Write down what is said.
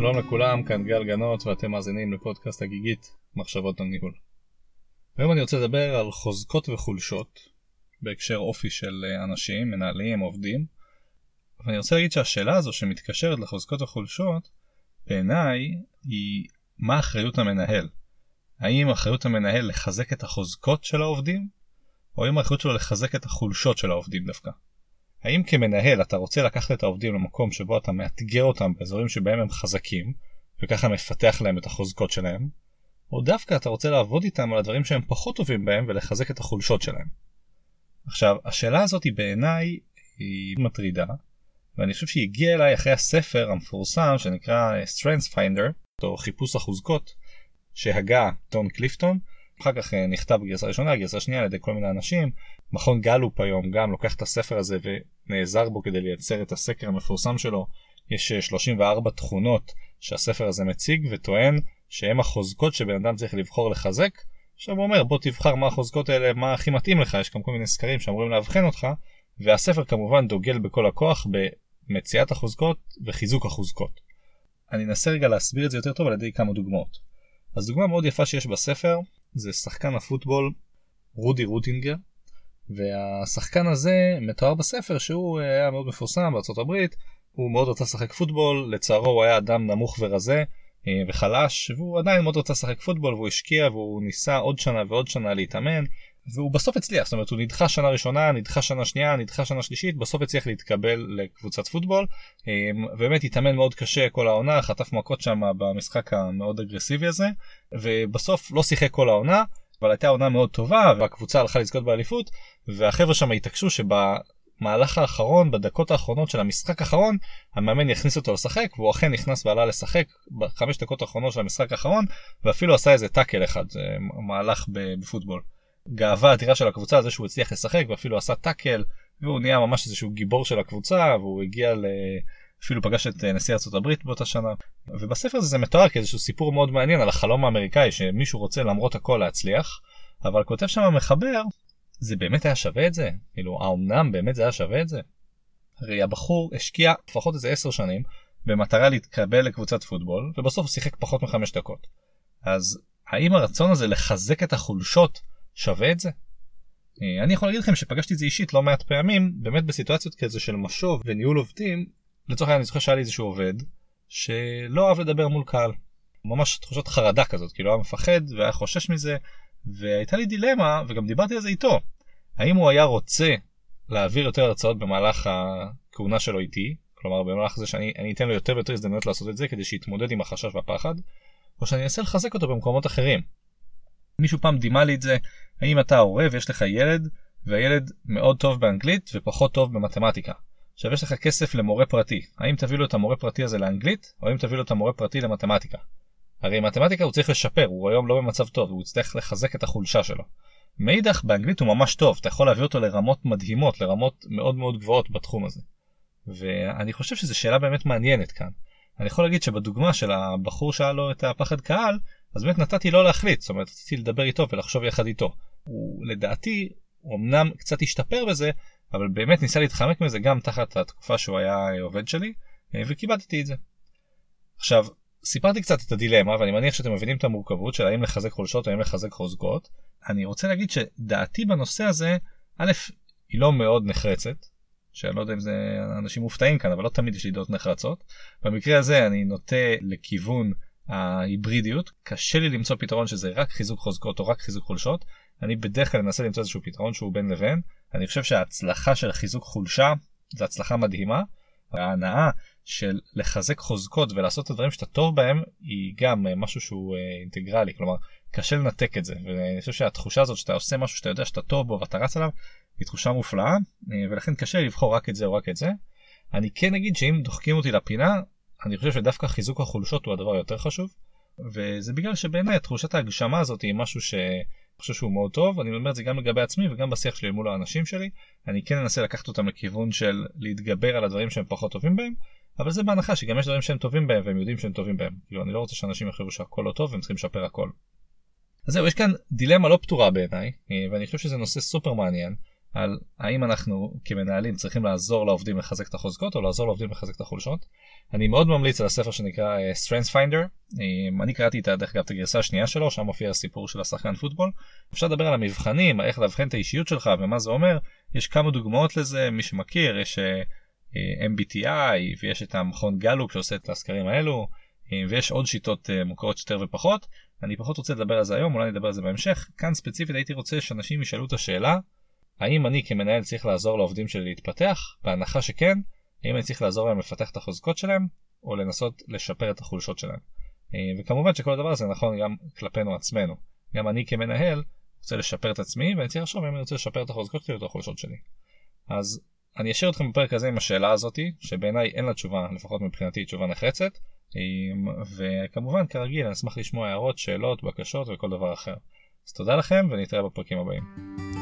שלום לכולם, כאן גל גנות ואתם מאזינים לפודקאסט הגיגית מחשבות על ניהול. היום אני רוצה לדבר על חוזקות וחולשות בהקשר אופי של אנשים, מנהלים, עובדים. ואני רוצה להגיד שהשאלה הזו שמתקשרת לחוזקות וחולשות, בעיניי היא מה אחריות המנהל. האם אחריות המנהל לחזק את החוזקות של העובדים, או האם האחריות שלו לחזק את החולשות של העובדים דווקא. האם כמנהל אתה רוצה לקחת את העובדים למקום שבו אתה מאתגר אותם באזורים שבהם הם חזקים, וככה מפתח להם את החוזקות שלהם, או דווקא אתה רוצה לעבוד איתם על הדברים שהם פחות טובים בהם ולחזק את החולשות שלהם. עכשיו, השאלה הזאת היא בעיניי היא מטרידה, ואני חושב שהיא הגיעה אליי אחרי הספר המפורסם שנקרא Strengths Finder, או חיפוש החוזקות, שהגה טון קליפטון, אחר כך אה, נכתב בגרסה ראשונה, גרסה שנייה על ידי כל מיני אנשים. מכון גלופ היום גם לוקח את הספר הזה ונעזר בו כדי לייצר את הסקר המפורסם שלו. יש 34 אה, תכונות שהספר הזה מציג וטוען שהם החוזקות שבן אדם צריך לבחור לחזק. עכשיו הוא אומר בוא תבחר מה החוזקות האלה, מה הכי מתאים לך, יש גם כל מיני סקרים שאמורים לאבחן אותך, והספר כמובן דוגל בכל הכוח במציאת החוזקות וחיזוק החוזקות. אני אנסה רגע להסביר את זה יותר טוב על ידי כמה דוגמאות. אז דוגמה מאוד יפה שיש בספר זה שחקן הפוטבול רודי רוטינגר והשחקן הזה מתואר בספר שהוא אה, היה מאוד מפורסם בארצות הברית הוא מאוד רצה לשחק פוטבול לצערו הוא היה אדם נמוך ורזה אה, וחלש והוא עדיין מאוד רצה לשחק פוטבול והוא השקיע והוא ניסה עוד שנה ועוד שנה להתאמן והוא בסוף הצליח זאת אומרת הוא נדחה שנה ראשונה נדחה שנה שנייה נדחה שנה שלישית בסוף הצליח להתקבל לקבוצת פוטבול אה, באמת התאמן מאוד קשה כל העונה חטף מכות שם במשחק המאוד אגרסיבי הזה ובסוף לא שיחק כל העונה אבל הייתה עונה מאוד טובה והקבוצה הלכה לזכות באליפות והחבר'ה שם התעקשו שבמהלך האחרון בדקות האחרונות של המשחק האחרון המאמן יכניס אותו לשחק והוא אכן נכנס ועלה לשחק בחמש דקות האחרונות של המשחק האחרון ואפילו עשה איזה טאקל אחד מהלך בפוטבול. גאווה אדירה של הקבוצה על זה שהוא הצליח לשחק ואפילו עשה טאקל והוא נהיה ממש איזשהו גיבור של הקבוצה והוא הגיע ל... אפילו פגש את אה, נשיא ארצות הברית באותה שנה ובספר הזה זה מתואר כאיזשהו סיפור מאוד מעניין על החלום האמריקאי שמישהו רוצה למרות הכל להצליח אבל כותב שם המחבר זה באמת היה שווה את זה כאילו האומנם באמת זה היה שווה את זה. הרי הבחור השקיע לפחות איזה 10 שנים במטרה להתקבל לקבוצת פוטבול ובסוף הוא שיחק פחות מחמש דקות. אז האם הרצון הזה לחזק את החולשות שווה את זה? אה, אני יכול להגיד לכם שפגשתי את זה אישית לא מעט פעמים באמת בסיטואציות כזה של משוב וניהול עובדים לצורך העניין אני זוכר שהיה לי איזשהו עובד שלא אהב לדבר מול קהל. ממש תחושת חרדה כזאת כאילו היה מפחד והיה חושש מזה והייתה לי דילמה וגם דיברתי על זה איתו האם הוא היה רוצה להעביר יותר הרצאות במהלך הכהונה שלו איתי כלומר במהלך זה שאני אתן לו יותר ויותר הזדמנויות לעשות את זה כדי שיתמודד עם החשש והפחד או שאני אנסה לחזק אותו במקומות אחרים. מישהו פעם דימה לי את זה האם אתה הורה ויש לך ילד והילד מאוד טוב באנגלית ופחות טוב במתמטיקה. עכשיו יש לך כסף למורה פרטי, האם תביא לו את המורה פרטי הזה לאנגלית, או האם תביא לו את המורה פרטי למתמטיקה? הרי מתמטיקה הוא צריך לשפר, הוא היום לא במצב טוב, הוא יצטרך לחזק את החולשה שלו. מאידך באנגלית הוא ממש טוב, אתה יכול להביא אותו לרמות מדהימות, לרמות מאוד מאוד גבוהות בתחום הזה. ואני חושב שזו שאלה באמת מעניינת כאן. אני יכול להגיד שבדוגמה של הבחור שהיה לו את הפחד קהל, אז באמת נתתי לו להחליט, זאת אומרת רציתי לדבר איתו ולחשוב יחד איתו. הוא לדעתי, הוא אמנם קצת השתפר בזה, אבל באמת ניסה להתחמק מזה גם תחת התקופה שהוא היה עובד שלי, אה, וכיבדתי את זה. עכשיו, סיפרתי קצת את הדילמה, ואני מניח שאתם מבינים את המורכבות של האם לחזק חולשות או האם לחזק חוזקות. אני רוצה להגיד שדעתי בנושא הזה, א', היא לא מאוד נחרצת, שאני לא יודע אם זה אנשים מופתעים כאן, אבל לא תמיד יש לי דעות נחרצות. במקרה הזה אני נוטה לכיוון ההיברידיות, קשה לי למצוא פתרון שזה רק חיזוק חוזקות או רק חיזוק חולשות. אני בדרך כלל אנסה למצוא איזשהו פתרון שהוא בין לבין. אני חושב שההצלחה של חיזוק חולשה זו הצלחה מדהימה. ההנאה של לחזק חוזקות ולעשות את הדברים שאתה טוב בהם היא גם משהו שהוא אה, אינטגרלי כלומר קשה לנתק את זה ואני חושב שהתחושה הזאת שאתה עושה משהו שאתה יודע שאתה טוב בו ואתה רץ עליו היא תחושה מופלאה אה, ולכן קשה לבחור רק את זה או רק את זה. אני כן אגיד שאם דוחקים אותי לפינה אני חושב שדווקא חיזוק החולשות הוא הדבר היותר חשוב וזה בגלל שבעיניי תחושת ההגשמה הזאת היא משהו ש... חושב שהוא מאוד טוב, אני אומר את זה גם לגבי עצמי וגם בשיח שלי מול האנשים שלי. אני כן אנסה לקחת אותם לכיוון של להתגבר על הדברים שהם פחות טובים בהם, אבל זה בהנחה שגם יש דברים שהם טובים בהם והם יודעים שהם טובים בהם. כאילו אני לא רוצה שאנשים יחשבו שהכל לא טוב והם צריכים לשפר הכל. אז זהו, יש כאן דילמה לא פתורה בעיניי, ואני חושב שזה נושא סופר מעניין, על האם אנחנו כמנהלים צריכים לעזור לעובדים לחזק את החוזקות או לעזור לעובדים לחזק את החולשות. אני מאוד ממליץ על הספר שנקרא uh, Strengths Finder. Um, אני קראתי את, דרך אגב את הגרסה השנייה שלו, שם מופיע הסיפור של השחקן פוטבול. אפשר לדבר על המבחנים, איך לאבחן את האישיות שלך ומה זה אומר. יש כמה דוגמאות לזה, מי שמכיר, יש uh, MBTI ויש את המכון גלופ שעושה את הסקרים האלו, ויש עוד שיטות מוכרות יותר ופחות. אני פחות רוצה לדבר על זה היום, אולי נדבר על זה בהמשך. כאן ספציפית הייתי רוצה שאנשים ישאלו את השאלה, האם אני כמנהל צריך לעזור לעובדים שלי להתפתח? בהנחה שכן, האם אני צריך לעזור להם לפתח את החוזקות שלהם, או לנסות לשפר את החולשות שלהם. אה, וכמובן שכל הדבר הזה נכון גם כלפינו עצמנו. גם אני כמנהל רוצה לשפר את עצמי, ואני צריך לחשוב אם אני רוצה לשפר את החוזקות שלי או את החולשות שלי. אז אני אשאיר אתכם בפרק הזה עם השאלה הזאתי, שבעיניי אין לה תשובה, לפחות מבחינתי תשובה נחרצת, אה, וכמובן כרגיל אני אשמח לשמוע הערות, שאלות, בקשות וכל דבר אחר. אז תודה לכם ונתראה בפרקים הבאים.